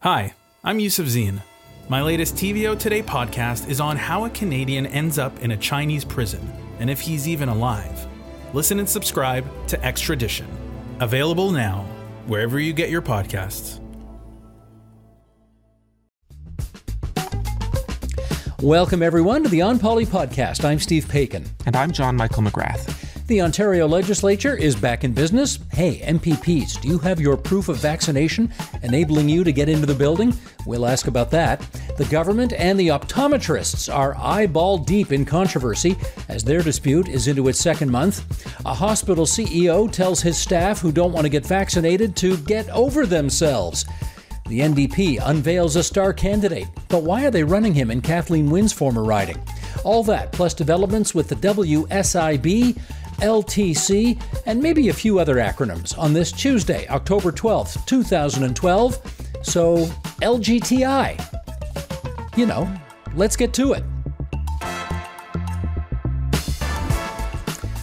Hi, I'm Yusuf Zine. My latest TVO Today podcast is on how a Canadian ends up in a Chinese prison and if he's even alive. Listen and subscribe to Extradition. Available now, wherever you get your podcasts. Welcome, everyone, to the On Poly podcast. I'm Steve Paikin. And I'm John Michael McGrath. The Ontario legislature is back in business. Hey, MPPs, do you have your proof of vaccination enabling you to get into the building? We'll ask about that. The government and the optometrists are eyeball deep in controversy as their dispute is into its second month. A hospital CEO tells his staff who don't want to get vaccinated to get over themselves. The NDP unveils a star candidate, but why are they running him in Kathleen Wynne's former riding? All that, plus developments with the WSIB, LTC, and maybe a few other acronyms on this Tuesday, October 12th, 2012. So, LGTI. You know, let's get to it.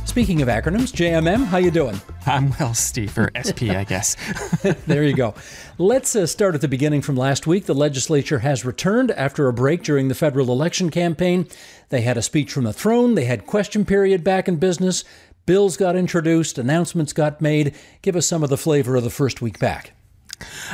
Speaking of acronyms, JMM, how you doing? I'm well, Steve, or SP, I guess. there you go. Let's uh, start at the beginning from last week. The legislature has returned after a break during the federal election campaign. They had a speech from the throne, they had question period back in business, bills got introduced, announcements got made. Give us some of the flavor of the first week back.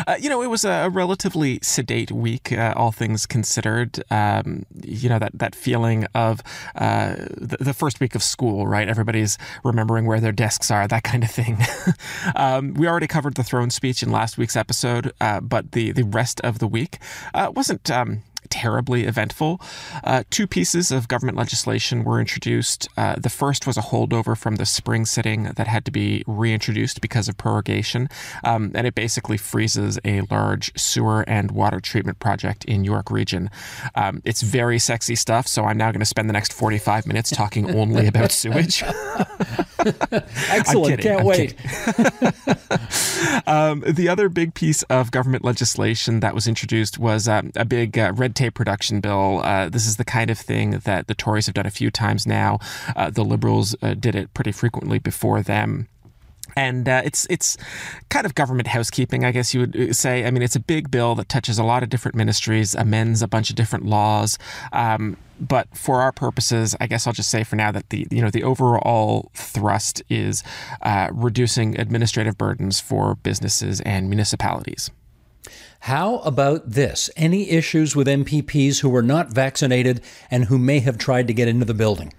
Uh, you know, it was a relatively sedate week, uh, all things considered. Um, you know, that, that feeling of uh, the, the, first week of school, right? Everybody's remembering where their desks are, that kind of thing. um, we already covered the throne speech in last week's episode, uh, but the, the rest of the week uh, wasn't. Um, terribly eventful. Uh, two pieces of government legislation were introduced. Uh, the first was a holdover from the spring sitting that had to be reintroduced because of prorogation, um, and it basically freezes a large sewer and water treatment project in York Region. Um, it's very sexy stuff, so I'm now going to spend the next 45 minutes talking only about sewage. Excellent, can't I'm wait. um, the other big piece of government legislation that was introduced was um, a big uh, red tape production bill. Uh, this is the kind of thing that the Tories have done a few times now. Uh, the Liberals uh, did it pretty frequently before them and uh, it's it's kind of government housekeeping, I guess you would uh, say. I mean, it's a big bill that touches a lot of different ministries, amends a bunch of different laws. Um, but for our purposes, I guess I'll just say for now that the you know the overall thrust is uh, reducing administrative burdens for businesses and municipalities. How about this? Any issues with MPPs who were not vaccinated and who may have tried to get into the building?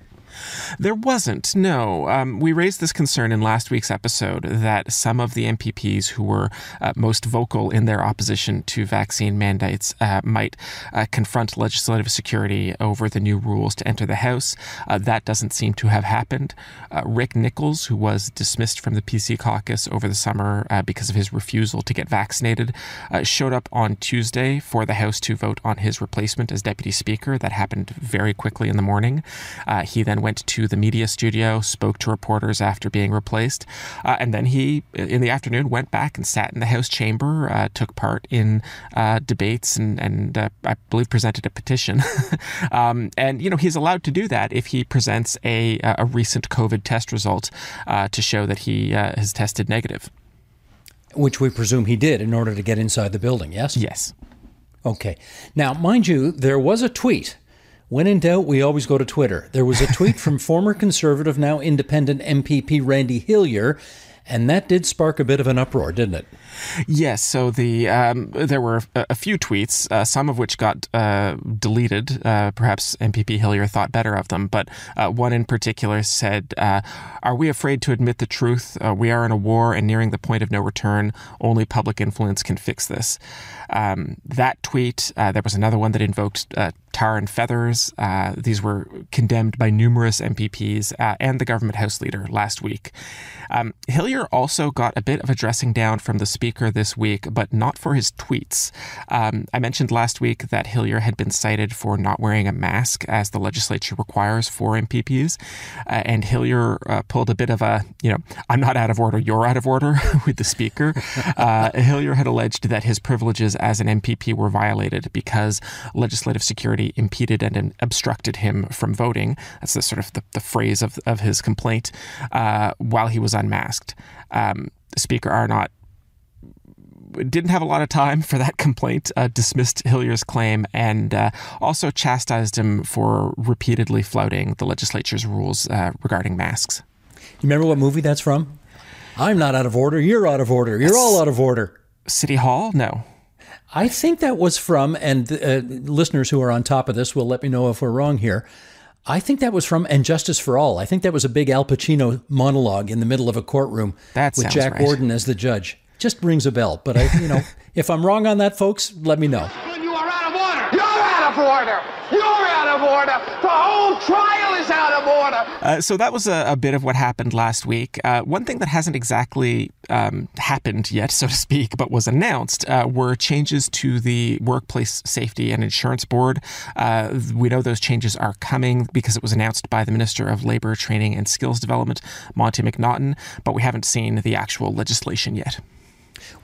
There wasn't, no. Um, we raised this concern in last week's episode that some of the MPPs who were uh, most vocal in their opposition to vaccine mandates uh, might uh, confront legislative security over the new rules to enter the House. Uh, that doesn't seem to have happened. Uh, Rick Nichols, who was dismissed from the PC caucus over the summer uh, because of his refusal to get vaccinated, showed up on Tuesday for the House to vote on his replacement as Deputy Speaker. That happened very quickly in the morning. he then went to the media studio, spoke to reporters after being replaced, uh, and then he, in the afternoon, went back and sat in the House chamber, uh, took part in uh, debates, and, and uh, I believe presented a petition. um, and you know he's allowed to do that if he presents a a recent COVID test result uh, to show that he has tested negative. Which we presume he did in order to get inside the building. Yes. Yes. Okay. Now, mind you, there was a tweet when in doubt, we always go to Twitter. There was a tweet from former Conservative, now independent MPP Randy Hillier, and that did spark a bit of an uproar, didn't it? Yes. So the um, there were a, a few tweets, uh, some of which got uh, deleted. Uh, perhaps MPP Hillier thought better of them, but uh, one in particular said, uh, "Are we afraid to admit the truth? Uh, we are in a war and nearing the point of no return. Only public influence can fix this." Um, that tweet. there was another one that invoked tar and feathers. these were condemned by numerous MPPs and the government House leader last week. Um, Hillier also got a bit of a dressing down from the speaker this week, but not for his tweets. Um, I mentioned last week that Hillier had been cited for not wearing a mask, as the legislature requires for MPPs. Uh, and Hillier uh, pulled a bit of a, you know, I'm not out of order, you're out of order with the speaker. Uh, Hillier had alleged that his privileges as an MPP were violated because legislative security impeded and obstructed him from voting. That's the sort of the, the phrase of, of his complaint uh, while he was unmasked. Um, Speaker Arnott didn't have a lot of time for that complaint, uh, dismissed Hillier's claim, and uh, also chastised him for repeatedly flouting the legislature's rules uh, regarding masks. You remember what movie that's from? I'm not out of order. You're out of order. You're that's all out of order. City Hall? No. I think that was from, and uh, listeners who are on top of this will let me know if we're wrong here. I think that was from And Justice for All. I think that was a big Al Pacino monologue in the middle of a courtroom that with Jack right. Warden as the judge. Just rings a bell. But I, you know, if I'm wrong on that, folks, let me know. You are out of order. You're of order. You're out of order. The whole trial is out of order. Uh, so that was a, a, bit of what happened last week. Uh, one thing that hasn't exactly um, happened yet, so to speak, but was announced uh, were changes to the Workplace Safety and Insurance Board. Uh, we know those changes are coming because it was announced by the Minister of Labour, Training and Skills Development, Monte McNaughton, but we haven't seen the actual legislation yet.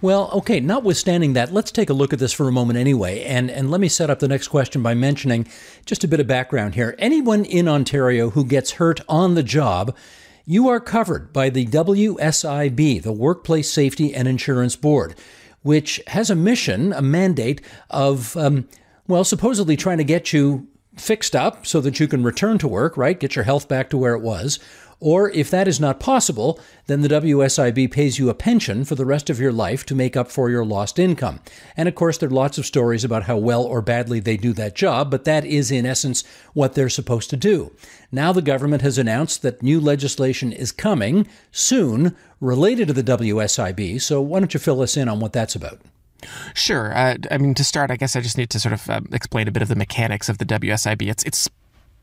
Well, okay, notwithstanding that, let's take a look at this for a moment anyway. And, and let me set up the next question by mentioning just a bit of background here. Anyone in Ontario who gets hurt on the job, you are covered by the WSIB, the Workplace Safety and Insurance Board, which has a mission, a mandate of, um, well, supposedly trying to get you fixed up so that you can return to work, right? Get your health back to where it was or if that is not possible, then the WSIB pays you a pension for the rest of your life to make up for your lost income. And of course, there are lots of stories about how well or badly they do that job, but that is in essence what they're supposed to do. Now the government has announced that new legislation is coming soon related to the WSIB, so why don't you fill us in on what that's about? Sure. Uh, I mean, to start, I guess I just need to sort of uh, explain a bit of the mechanics of the WSIB. It's it's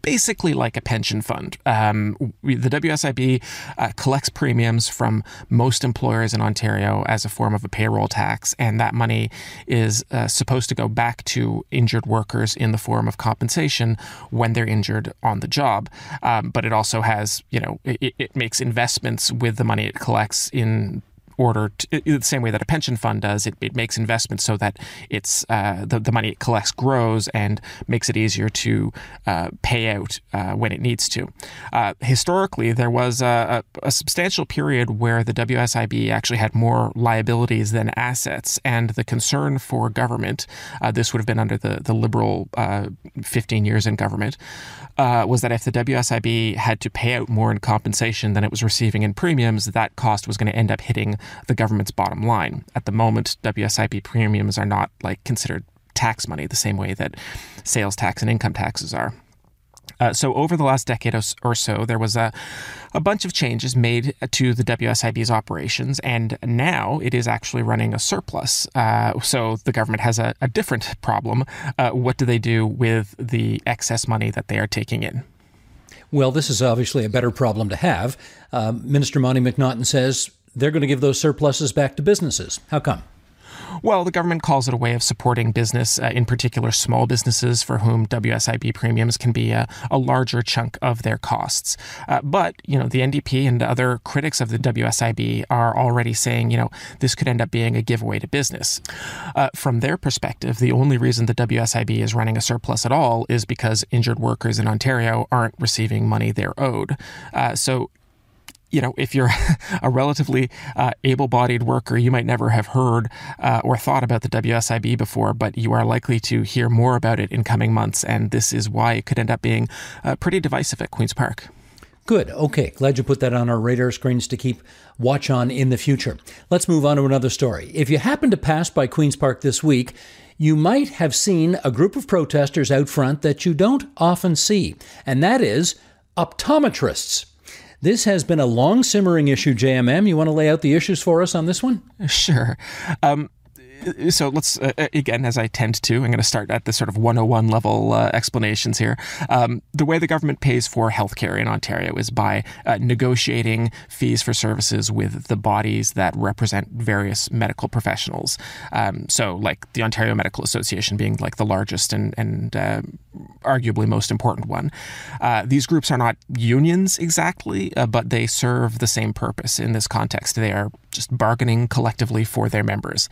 basically like a pension fund. Um, we, the WSIB uh, collects premiums from most employers in Ontario as a form of a payroll tax, and that money is uh, supposed to go back to injured workers in the form of compensation when they're injured on the job. Um, but it also has, you know, it, it makes investments with the money it collects in order to, the same way that a pension fund does, it, it makes investments so that it's uh, the, the money it collects grows and makes it easier to uh, pay out uh, when it needs to. Uh, historically, there was a, a, a, substantial period where the WSIB actually had more liabilities than assets, and the concern for government, uh, this would have been under the, the Liberal uh, 15 years in government, was that if the WSIB had to pay out more in compensation than it was receiving in premiums, that cost was going to end up hitting the government's bottom line. At the moment, WSIB premiums are not like considered tax money the same way that sales tax and income taxes are. Uh, so over the last decade or so, there was a, a bunch of changes made to the WSIB's operations, and now it is actually running a surplus. Uh, so the government has a, a different problem. Uh, what do they do with the excess money that they are taking in? Well, this is obviously a better problem to have. Uh, Minister Monte McNaughton says they're going to give those surpluses back to businesses. How come? Well, the government calls it a way of supporting business, uh, in particular small businesses for whom WSIB premiums can be a, a larger chunk of their costs. Uh, but, you know, the NDP and other critics of the WSIB are already saying, you know, this could end up being a giveaway to business. Uh, from their perspective, the only reason the WSIB is running a surplus at all is because injured workers in Ontario aren't receiving money they're owed. Uh, so you know, if you're a relatively uh, able bodied worker, you might never have heard uh, or thought about the WSIB before, but you are likely to hear more about it in coming months. And this is why it could end up being uh, pretty divisive at Queen's Park. Good. Okay. Glad you put that on our radar screens to keep watch on in the future. Let's move on to another story. If you happen to pass by Queen's Park this week, you might have seen a group of protesters out front that you don't often see, and that is optometrists. This has been a long simmering issue, JMM. You want to lay out the issues for us on this one? Sure. Um, so let's uh, uh, again, as I tend to, I'm going to start at the sort of 101 level uh, explanations here. Um, the way the government pays for healthcare in Ontario is by uh, negotiating fees for services with the bodies that represent various medical professionals. Um, so, like the Ontario Medical Association being like the largest and and uh, arguably most important one. Uh, these groups are not unions exactly, uh, but they serve the same purpose in this context. They are just bargaining collectively for their members.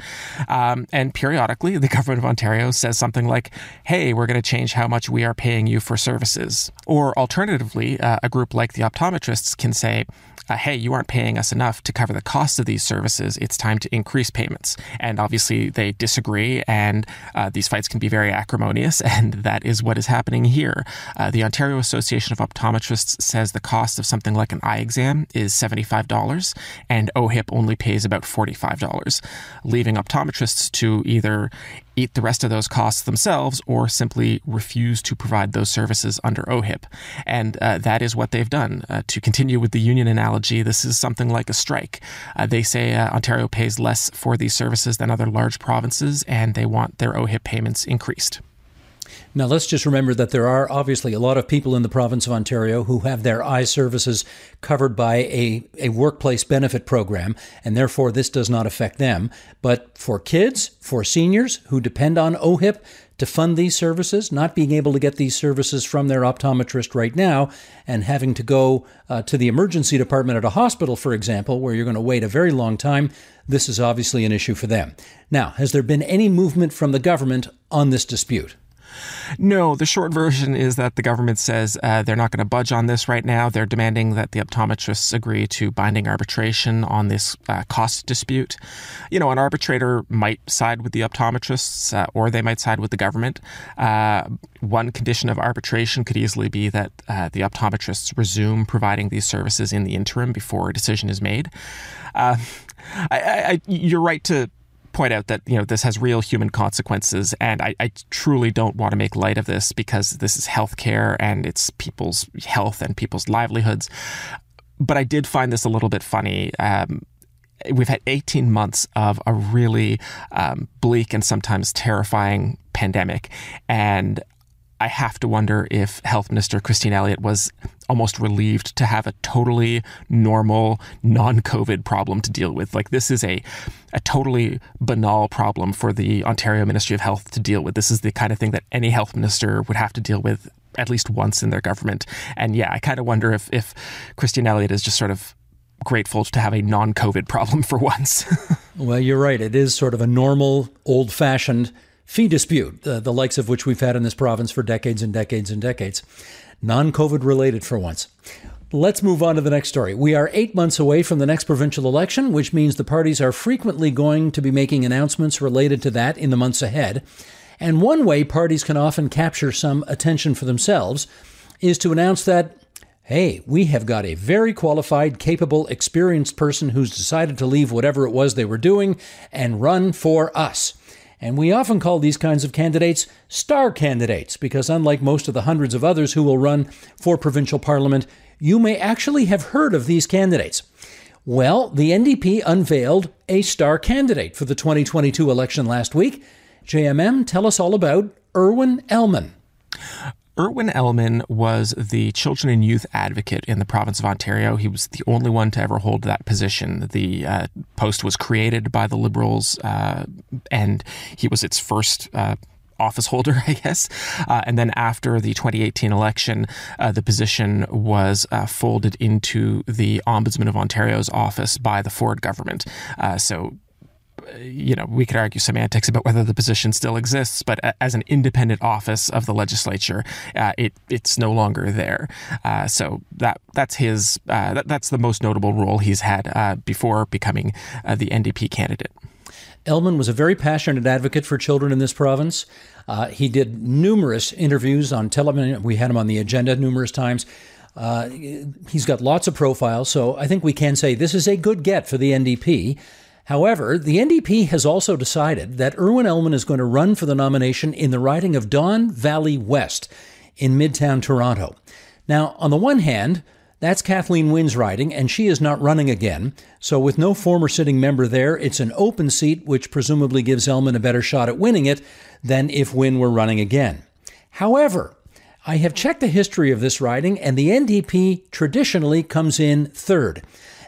Um, and periodically, the government of Ontario says something like, hey, we're going to change how much we are paying you for services. Or alternatively, uh, a group like the optometrists can say, uh, hey, you aren't paying us enough to cover the cost of these services. It's time to increase payments. And obviously, they disagree, and uh, these fights can be very acrimonious, and that is what is happening here. Uh, the Ontario Association of Optometrists says the cost of something like an eye exam is $75, and OHIP only pays about $45, leaving optometrists to either eat the rest of those costs themselves or simply refuse to provide those services under OHIP. And uh, that is what they've done. Uh, to continue with the union analogy, this is something like a strike. Uh, they say uh, Ontario pays less for these services than other large provinces, and they want their OHIP payments increased. Now, let's just remember that there are obviously a lot of people in the province of Ontario who have their eye services covered by a, a workplace benefit program, and therefore this does not affect them. But for kids, for seniors who depend on OHIP to fund these services, not being able to get these services from their optometrist right now, and having to go uh, to the emergency department at a hospital, for example, where you're going to wait a very long time, this is obviously an issue for them. Now, has there been any movement from the government on this dispute? No, the short version is that the government says uh, they're not going to budge on this right now. They're demanding that the optometrists agree to binding arbitration on this uh, cost dispute. You know, an arbitrator might side with the optometrists uh, or they might side with the government. Uh, one condition of arbitration could easily be that uh, the optometrists resume providing these services in the interim before a decision is made. Uh, I, I, you're right to point out that you know this has real human consequences, and I, I truly don't want to make light of this because this is healthcare and it's people's health and people's livelihoods. But I did find this a little bit funny. Um, we've had 18 months of a really um, bleak and sometimes terrifying pandemic, and I have to wonder if Health Minister Christine Elliott was almost relieved to have a totally normal, non COVID problem to deal with. Like, this is a, a totally banal problem for the Ontario Ministry of Health to deal with. This is the kind of thing that any health minister would have to deal with at least once in their government. And yeah, I kind of wonder if, if Christine Elliott is just sort of grateful to have a non COVID problem for once. well, you're right. It is sort of a normal, old fashioned fee dispute, the, the likes of which we've had in this province for decades and decades and decades. Non COVID related for once. Let's move on to the next story. We are eight months away from the next provincial election, which means the parties are frequently going to be making announcements related to that in the months ahead. And one way parties can often capture some attention for themselves is to announce that, hey, we have got a very qualified, capable, experienced person who's decided to leave whatever it was they were doing and run for us. And we often call these kinds of candidates star candidates because, unlike most of the hundreds of others who will run for provincial parliament, you may actually have heard of these candidates. Well, the NDP unveiled a star candidate for the 2022 election last week. JMM, tell us all about Irwin Elman. Irwin Elman was the children and youth advocate in the province of Ontario. He was the only one to ever hold that position. The uh, post was created by the Liberals, uh, and he was its first. Uh, office holder, I guess. Uh, and then after the 2018 election, uh, the position was uh, folded into the Ombudsman of Ontario's office by the Ford government. Uh, so you know, we could argue semantics about whether the position still exists, but as an independent office of the legislature, uh, it it's no longer there. Uh, so that that's his uh, that, that's the most notable role he's had uh, before becoming uh, the NDP candidate. Elman was a very passionate advocate for children in this province. Uh, he did numerous interviews on television. We had him on the agenda numerous times. he's got lots of profiles, so I think we can say this is a good get for the NDP. However, the NDP has also decided that Irwin Elman is going to run for the nomination in the riding of Don Valley West in Midtown Toronto. Now, on the one hand, that's Kathleen Wynne's riding, and she is not running again. So, with no former sitting member there, it's an open seat, which presumably gives Elman a better shot at winning it than if Wynne were running again. However, I have checked the history of this riding, and the NDP traditionally comes in third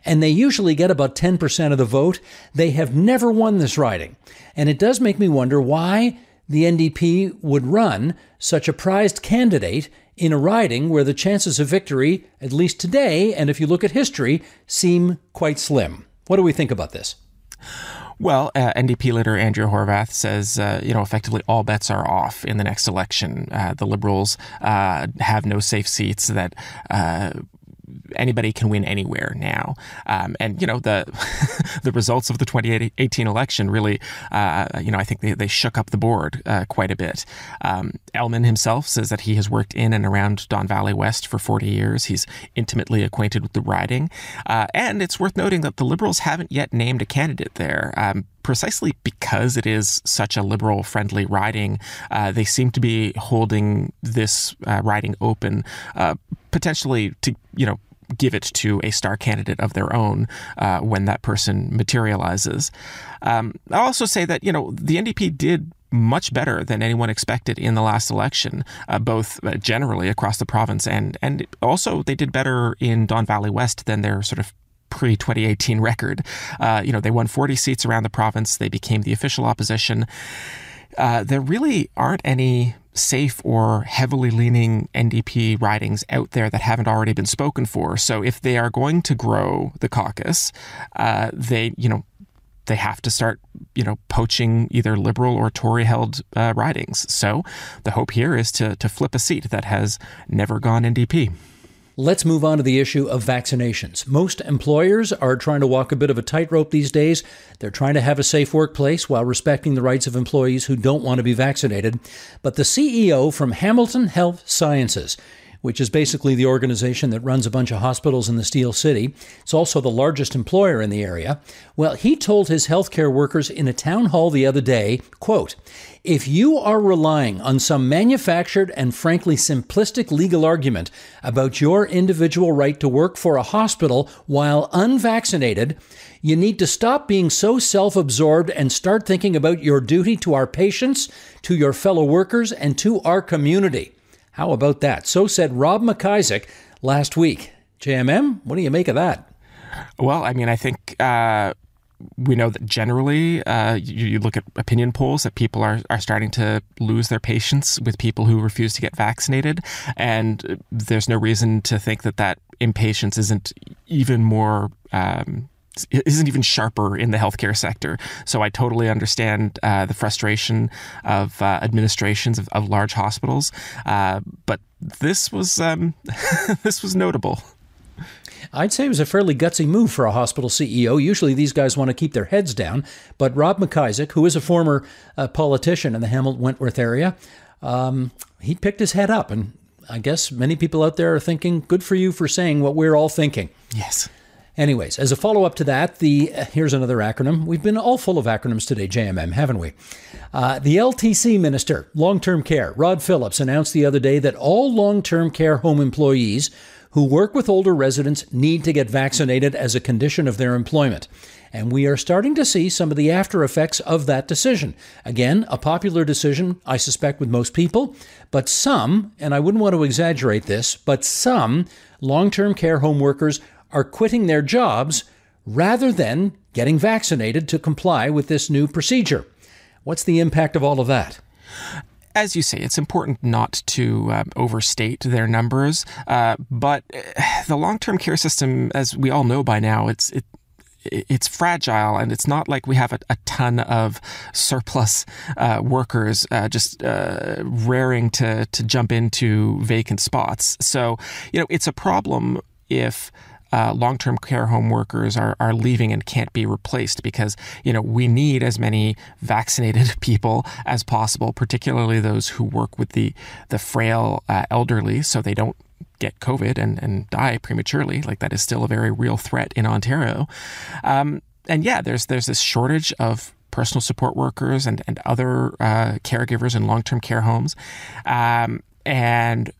and they usually get about 10% of the vote. They have never won this riding. And it does make me wonder why the NDP would run such a prized candidate in a riding where the chances of victory, at least today, and if you look at history, seem quite slim. What do we think about this? Well, uh, NDP leader Andrea Horwath says, uh, you know, effectively all bets are off in the next election. Uh, the Liberals uh, have no safe seats. That uh, anybody can win anywhere now. Um, and you know the the results of the 2018 election really, uh, you know, I think they, they shook up the board uh, quite a bit. Um, Elman himself says that he has worked in and around Don Valley West for 40 years. He's intimately acquainted with the riding, uh, and it's worth noting that the Liberals haven't yet named a candidate there. Um, precisely because it is such a liberal friendly riding, uh, they seem to be holding this uh, riding open, uh, potentially to, you know, give it to a star candidate of their own uh, when that person materializes. Um, I'll also say that, you know, the NDP did much better than anyone expected in the last election, uh, both uh, generally across the province and and also they did better in Don Valley West than their sort of pre 2018 record. Uh, you know, they won 40 seats around the province. They became the official opposition. Uh, there really aren't any safe or heavily leaning NDP ridings out there that haven't already been spoken for. So if they are going to grow the caucus, uh, they, you know, they have to start, you know, poaching either liberal or Tory held uh, ridings. So the hope here is to to flip a seat that has never gone NDP. Let's move on to the issue of vaccinations. Most employers are trying to walk a bit of a tightrope these days. They're trying to have a safe workplace while respecting the rights of employees who don't want to be vaccinated. But the CEO from Hamilton Health Sciences which is basically the organization that runs a bunch of hospitals in the Steel City. It's also the largest employer in the area. Well, he told his healthcare workers in a town hall the other day, quote, if you are relying on some manufactured and frankly simplistic legal argument about your individual right to work for a hospital while unvaccinated, you need to stop being so self absorbed and start thinking about your duty to our patients, to your fellow workers, and to our community. How about that? So said Rob MacIsaac last week. JMM, what do you make of that? Well, I mean, I think uh, we know that generally, uh, you, you, look at opinion polls that people are, are starting to lose their patience with people who refuse to get vaccinated. And there's no reason to think that that impatience isn't even more um, isn't even sharper in the healthcare sector. So I totally understand uh, the frustration of uh, administrations of, of, large hospitals, uh, but this was um, this was notable. I'd say it was a fairly gutsy move for a hospital CEO. Usually these guys want to keep their heads down, but Rob MacIsaac, who is a former uh, politician in the Hamilton Wentworth area, um, he picked his head up, and I guess many people out there are thinking, "Good for you for saying what we're all thinking." Yes. Anyways, as a follow up to that, the here's another acronym. We've been all full of acronyms today, JMM, haven't we? Uh, the LTC Minister, Long Term Care, Rod Phillips, announced the other day that all long term care home employees who work with older residents need to get vaccinated as a condition of their employment. And we are starting to see some of the after effects of that decision. Again, a popular decision, I suspect, with most people, but some, and I wouldn't want to exaggerate this, but some long term care home workers are quitting their jobs rather than getting vaccinated to comply with this new procedure. What's the impact of all of that? as you say, it's important not to uh, overstate their numbers. Uh, but uh, the long-term care system, as we all know by now, it's it, it's fragile, and it's not like we have a, a ton of surplus uh, workers uh, just uh, raring to to jump into vacant spots. So you know, it's a problem if uh, long-term care home workers are, are leaving and can't be replaced because you know we need as many vaccinated people as possible, particularly those who work with the the frail uh, elderly, so they don't get COVID and, and die prematurely. Like that is still a very real threat in Ontario. Um, and yeah, there's there's this shortage of personal support workers and, and other uh, caregivers in long-term care homes. Um, and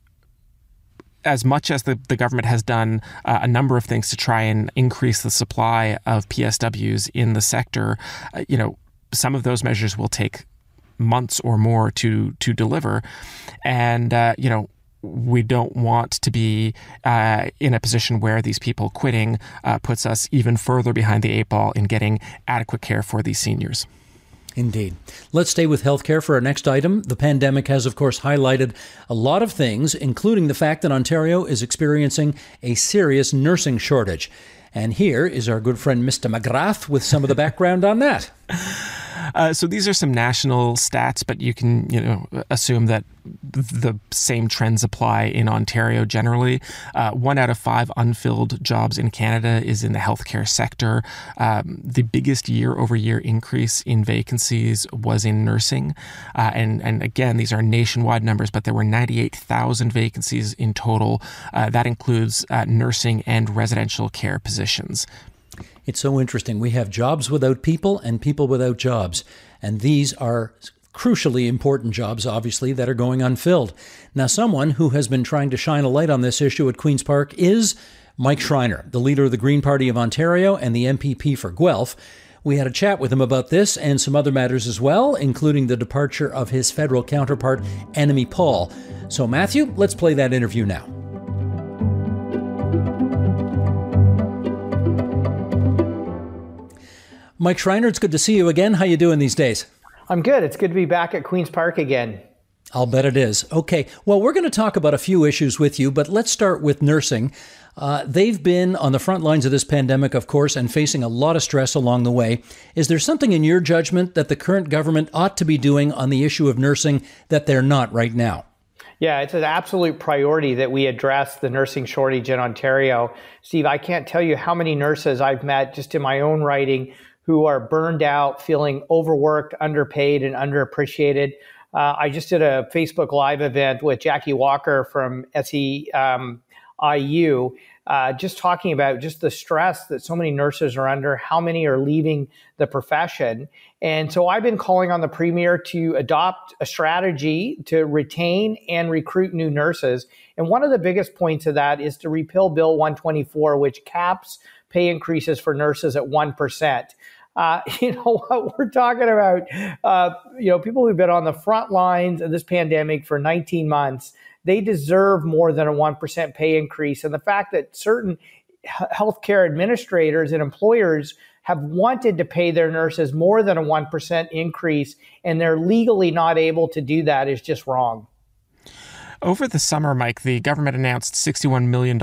as much as the, the government has done uh, a number of things to try and increase the supply of PSWs in the sector, uh, you know, some of those measures will take months or more to to deliver, and uh, you know. We don't want to be uh, in a position where these people quitting uh, puts us even further behind the eight ball in getting adequate care for these seniors. Indeed. Let's stay with healthcare for our next item. The pandemic has, of course, highlighted a lot of things, including the fact that Ontario is experiencing a serious nursing shortage. And here is our good friend Mr. McGrath with some of the background on that. Uh, so these are some national stats, but you can you know assume that the same trends apply in Ontario generally. Uh, one out of five unfilled jobs in Canada is in the healthcare sector. Um, the biggest year-over-year increase in vacancies was in nursing, uh, and and again these are nationwide numbers, but there were 98,000 vacancies in total. Uh, that includes uh, nursing and residential care positions. It's so interesting. We have jobs without people and people without jobs. And these are crucially important jobs, obviously, that are going unfilled. Now, someone who has been trying to shine a light on this issue at Queen's Park is Mike Schreiner, the leader of the Green Party of Ontario and the MPP for Guelph. We had a chat with him about this and some other matters as well, including the departure of his federal counterpart, Annamie Paul. So, Matthew, let's play that interview now. Mike Schreiner, it's good to see you again. How you doing these days? I'm good. It's good to be back at Queen's Park again. I'll bet it is. Okay. Well, we're going to talk about a few issues with you, but let's start with nursing. Uh, they've been on the front lines of this pandemic, of course, and facing a lot of stress along the way. Is there something in your judgment that the current government ought to be doing on the issue of nursing that they're not right now? Yeah, it's an absolute priority that we address the nursing shortage in Ontario. Steve, I can't tell you how many nurses I've met just in my own writing who are burned out, feeling overworked, underpaid, and underappreciated. Uh, I just did a Facebook Live event with Jackie Walker from SEIU, um, uh, just talking about just the stress that so many nurses are under, how many are leaving the profession. And so I've been calling on the Premier to adopt a strategy to retain and recruit new nurses. And one of the biggest points of that is to repeal Bill 124, which caps pay increases for nurses at 1%. Uh, you know what we're talking about? Uh, you know, people who've been on the front lines of this pandemic for 19 months, they deserve more than a 1% pay increase. And the fact that certain healthcare administrators and employers have wanted to pay their nurses more than a 1% increase and they're legally not able to do that is just wrong. Over the summer, Mike, the government announced $61 million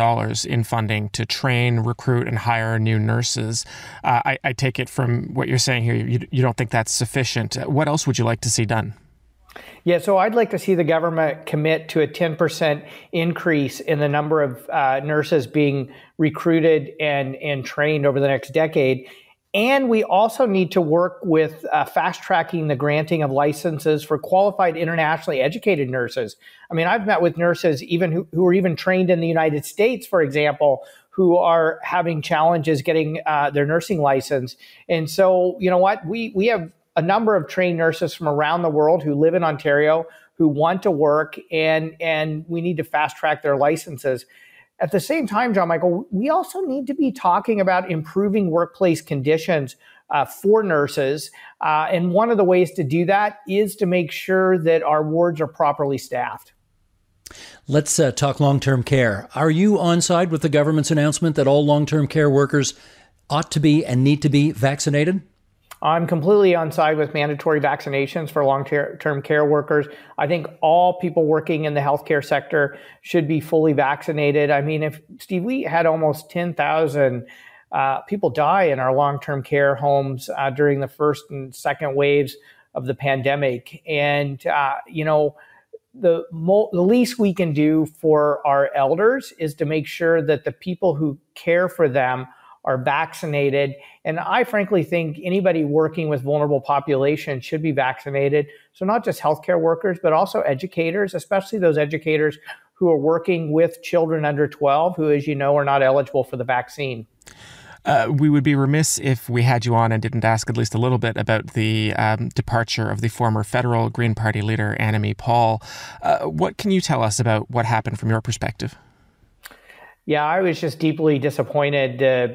in funding to train, recruit, and hire new nurses. Uh, I, I, take it from what you're saying here, you, you don't think that's sufficient. What else would you like to see done? Yeah, so I'd like to see the government commit to a 10% increase in the number of uh, nurses being recruited and, and trained over the next decade. And we also need to work with uh, fast tracking the granting of licenses for qualified internationally educated nurses. I mean, I've met with nurses even who, who are even trained in the United States, for example, who are having challenges getting uh, their nursing license. And so, you know what? We we have a number of trained nurses from around the world who live in Ontario who want to work, and and we need to fast track their licenses. At the same time, John Michael, we also need to be talking about improving workplace conditions uh, for nurses. Uh, and one of the ways to do that is to make sure that our wards are properly staffed. Let's uh, talk long term care. Are you on side with the government's announcement that all long term care workers ought to be and need to be vaccinated? I'm completely on side with mandatory vaccinations for long term care workers. I think all people working in the healthcare sector should be fully vaccinated. I mean, if Steve, we had almost 10,000 uh, people die in our long term care homes uh, during the first and second waves of the pandemic. And, uh, you know, the, mo- the least we can do for our elders is to make sure that the people who care for them are vaccinated. And I frankly think anybody working with vulnerable populations should be vaccinated. So not just healthcare workers, but also educators, especially those educators who are working with children under 12 who, as you know, are not eligible for the vaccine. Uh, we would be remiss if we had you on and didn't ask at least a little bit about the um, departure of the former federal Green Party leader, Annamie Paul. Uh, what can you tell us about what happened from your perspective? Yeah, I was just deeply disappointed. Uh,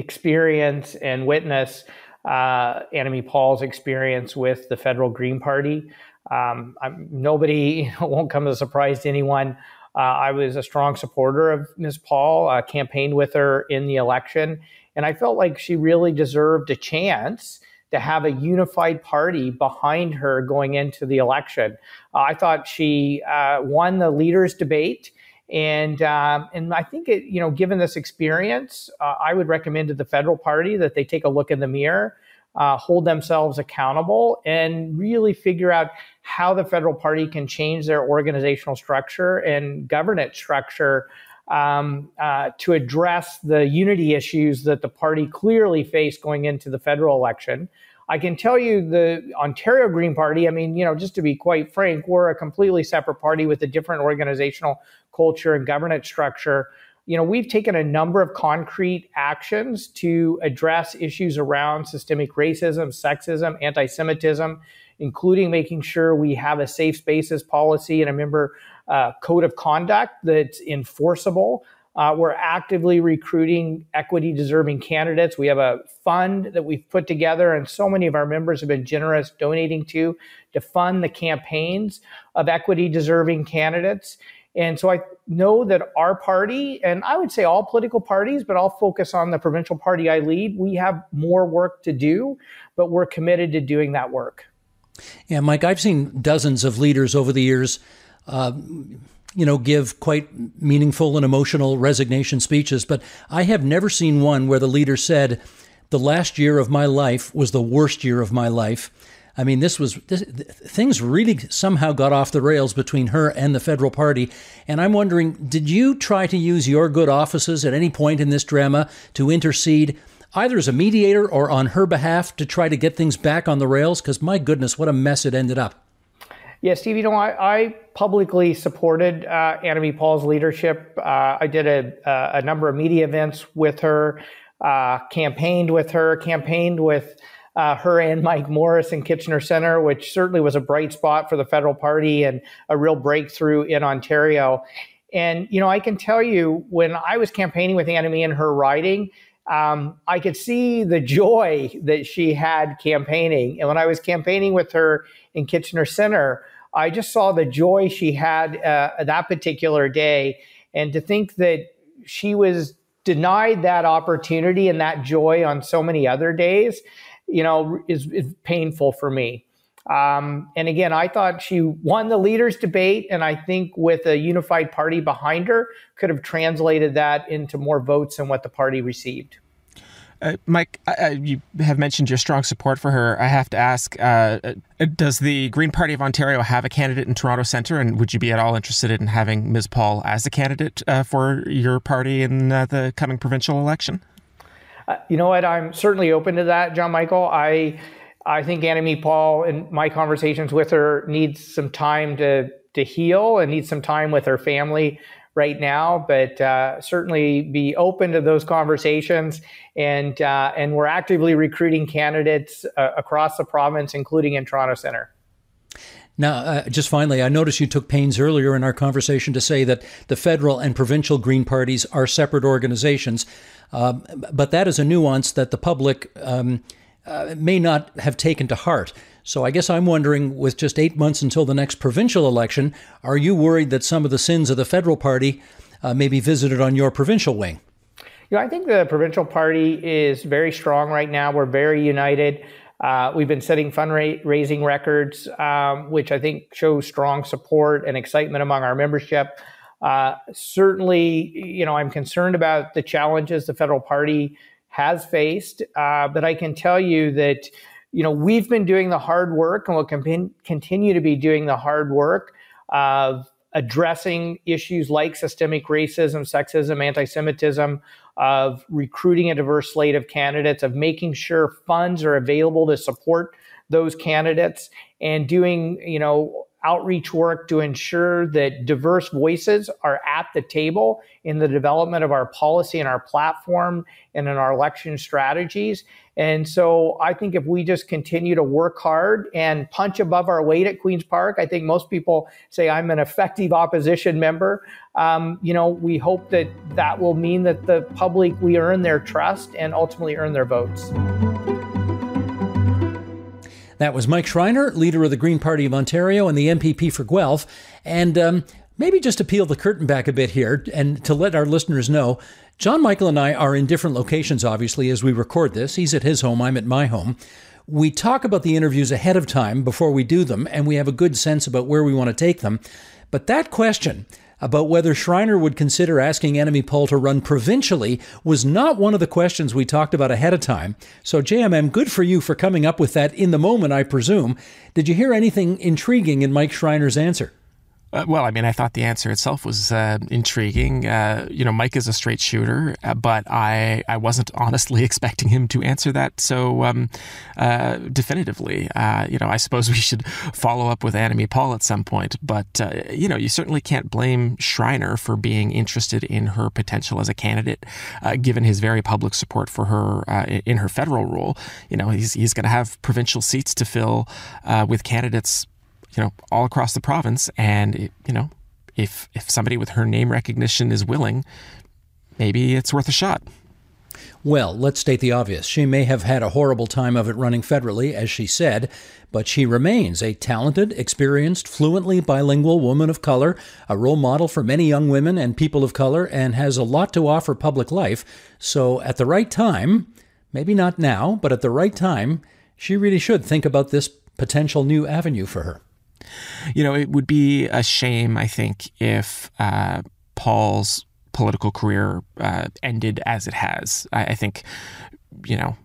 experience and witness uh, Annamie Paul's experience with the federal Green Party. Um, nobody won't come as a surprise to anyone. Uh, I was a strong supporter of Ms. Paul, uh, campaigned with her in the election, and I felt like she really deserved a chance to have a unified party behind her going into the election. Uh, I thought she uh, won the leaders' debate. And um, and I think it, you know, given this experience, uh, I would recommend to the federal party that they take a look in the mirror, uh, hold themselves accountable, and really figure out how the federal party can change their organizational structure and governance structure um, uh, to address the unity issues that the party clearly faced going into the federal election. I can tell you the Ontario Green Party, I mean, you know, just to be quite frank, we're a completely separate party with a different organizational culture and governance structure. You know, we've taken a number of concrete actions to address issues around systemic racism, sexism, anti Semitism, including making sure we have a safe spaces policy and a member uh, code of conduct that's enforceable. Uh, we're actively recruiting equity deserving candidates. We have a fund that we've put together, and so many of our members have been generous donating to to fund the campaigns of equity deserving candidates. And so I know that our party, and I would say all political parties, but I'll focus on the provincial party I lead, we have more work to do, but we're committed to doing that work. Yeah, Mike, I've seen dozens of leaders over the years uh, you know, give quite meaningful and emotional resignation speeches, but I have never seen one where the leader said, "The last year of my life was the worst year of my life." I mean, this was this, things really somehow got off the rails between her and the federal party, and I'm wondering, did you try to use your good offices at any point in this drama to intercede? Either as a mediator or on her behalf to try to get things back on the rails? Because my goodness, what a mess it ended up. Yeah, Steve, you know, I, I publicly supported uh, Annamie Paul's leadership. Uh, I did a, a, number of media events with her, uh, campaigned with her, campaigned with uh, her and Mike Morrice in Kitchener Center, which certainly was a bright spot for the federal party and a real breakthrough in Ontario. And, you know, I can tell you when I was campaigning with Annamie in her riding, um, I could see the joy that she had campaigning. And when I was campaigning with her in Kitchener Center, I just saw the joy she had uh, that particular day. And to think that she was denied that opportunity and that joy on so many other days, you know, is, is painful for me. Um, and again, I thought she won the leaders' debate, and I think with a unified party behind her, could have translated that into more votes than what the party received. Uh, Mike, uh, you have mentioned your strong support for her. I have to ask uh, uh, Does the Green Party of Ontario have a candidate in Toronto Centre? And would you be at all interested in having Ms. Paul as a candidate uh, for your party in uh, the coming provincial election? You know what? I'm certainly open to that, John Michael. I. I think Annamie Paul, and my conversations with her, needs some time to to heal and needs some time with her family right now, but uh, certainly be open to those conversations. And uh, and we're actively recruiting candidates uh, across the province, including in Toronto Centre. Now, uh, just finally, I noticed you took pains earlier in our conversation to say that the federal and provincial Green parties are separate organizations, um, but that is a nuance that the public um, uh, may not have taken to heart. So I guess I'm wondering, with just eight months until the next provincial election, are you worried that some of the sins of the federal party uh, may be visited on your provincial wing? You know, I think the provincial party is very strong right now. We're very united. Uh, we've been setting fundraising records, um, which I think shows strong support and excitement among our membership. Uh, certainly, you know, I'm concerned about the challenges the federal party has faced, uh, but I can tell you that you know, we've been doing the hard work and will continue to be doing the hard work of addressing issues like systemic racism, sexism, anti Semitism, of recruiting a diverse slate of candidates, of making sure funds are available to support those candidates, and doing, you know, outreach work to ensure that diverse voices are at the table in the development of our policy and our platform and in our election strategies. And so I think if we just continue to work hard and punch above our weight at Queen's Park, I think most people say I'm an effective opposition member. Um, you know, we hope that that will mean that the public, we earn their trust and ultimately earn their votes. That was Mike Schreiner, leader of the Green Party of Ontario and the MPP for Guelph. And um, maybe just to peel the curtain back a bit here and to let our listeners know, John Michael and I are in different locations, obviously, as we record this. He's at his home, I'm at my home. we talk about the interviews ahead of time before we do them, and we have a good sense about where we want to take them. But that question about whether Schreiner would consider asking Annamie Paul to run provincially was not one of the questions we talked about ahead of time. So, JMM, good for you for coming up with that in the moment, I presume. Did you hear anything intriguing in Mike Schreiner's answer? Uh, well, I mean, I thought the answer itself was uh, intriguing. Uh, you know, Mike is a straight shooter, uh, but I, I wasn't honestly expecting him to answer that so um, uh, definitively. Uh, you know, I suppose we should follow up with Annamie Paul at some point, but, you know, you certainly can't blame Schreiner for being interested in her potential as a candidate, given his very public support for her in her federal role. You know, he's, he's going to have provincial seats to fill with candidates you know, all across the province. And, you know, if, if somebody with her name recognition is willing, maybe it's worth a shot. Well, let's state the obvious. She may have had a horrible time of it running federally, as she said, but she remains a talented, experienced, fluently bilingual woman of color, a role model for many young women and people of color, and has a lot to offer public life. So, at the right time, maybe not now, but at the right time, she really should think about this potential new avenue for her. You know, it would be a shame, I think, if uh, Paul's political career uh, ended as it has. I, I, think, you know,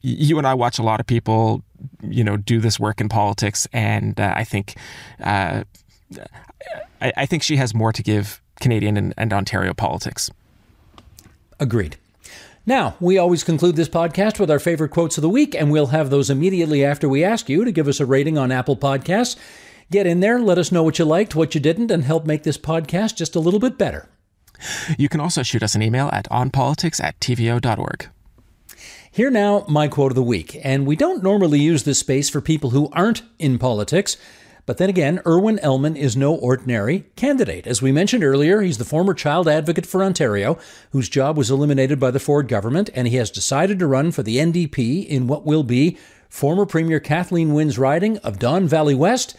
you and I watch a lot of people, you know, do this work in politics, and uh, I think, uh, I, I, think she has more to give Canadian and, and Ontario politics. Agreed. Now, we always conclude this podcast with our favorite quotes of the week, and we'll have those immediately after we ask you to give us a rating on Apple Podcasts. Get in there, let us know what you liked, what you didn't, and help make this podcast just a little bit better. You can also shoot us an email at onpolitics at tvo.org. Here now, my quote of the week. And we don't normally use this space for people who aren't in politics. But then again, Irwin Elman is no ordinary candidate. As we mentioned earlier, he's the former child advocate for Ontario, whose job was eliminated by the Ford government, and he has decided to run for the NDP in what will be former Premier Kathleen Wynne's riding of Don Valley West.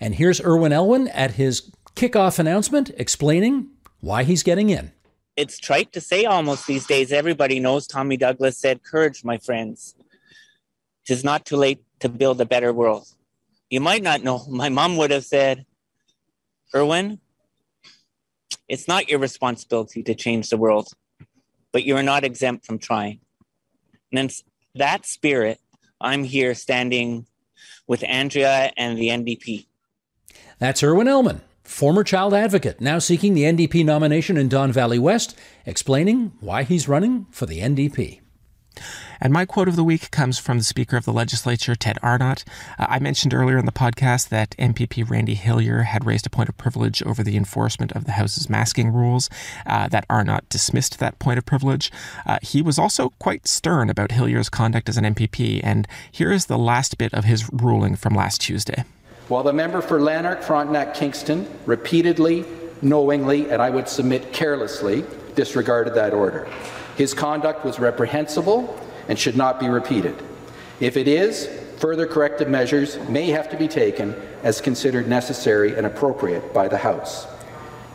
And here's Irwin Elman at his kickoff announcement explaining why he's getting in. It's trite to say almost these days. Everybody knows Tommy Douglas said, Courage, my friends. Tis not too late to build a better world. You might not know. My mom would have said, Irwin, it's not your responsibility to change the world, but you're not exempt from trying. And then that spirit, I'm here standing with Andrea and the NDP. That's Irwin Elman, former child advocate, now seeking the NDP nomination in Don Valley West, explaining why he's running for the NDP. And my quote of the week comes from the Speaker of the Legislature, Ted Arnott. Uh, I mentioned earlier in the podcast that MPP Randy Hillier had raised a point of privilege over the enforcement of the House's masking rules. Uh, that Arnott dismissed that point of privilege. Uh, he was also quite stern about Hillier's conduct as an MPP, and here is the last bit of his ruling from last Tuesday. While the member for Lanark, Frontenac, Kingston repeatedly, knowingly, and I would submit carelessly disregarded that order. His conduct was reprehensible and should not be repeated. If it is, further corrective measures may have to be taken as considered necessary and appropriate by the House.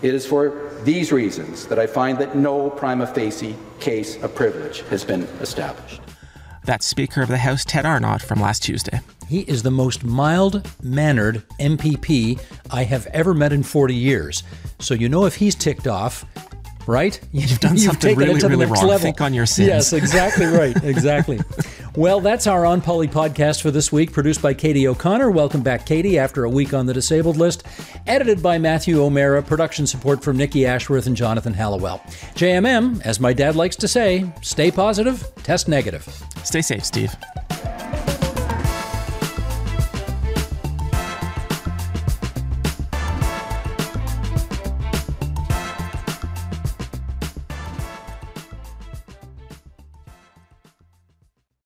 It is for these reasons that I find that no prima facie case of privilege has been established. That's Speaker of the House Ted Arnott from last Tuesday. He is the most mild mannered MPP I have ever met in 40 years. So, you know, if he's ticked off, right? You've done You've something really, really wrong. Level. Think on your sins. Yes, exactly right. Exactly. well, that's our On Poly podcast for this week, produced by Katie O'Connor. Welcome back, Katie, after a week on the disabled list. Edited by Matthew O'Mara. Production support from Nikki Ashworth and Jonathan Hallowell. JMM, as my dad likes to say, stay positive, test negative. Stay safe, Steve.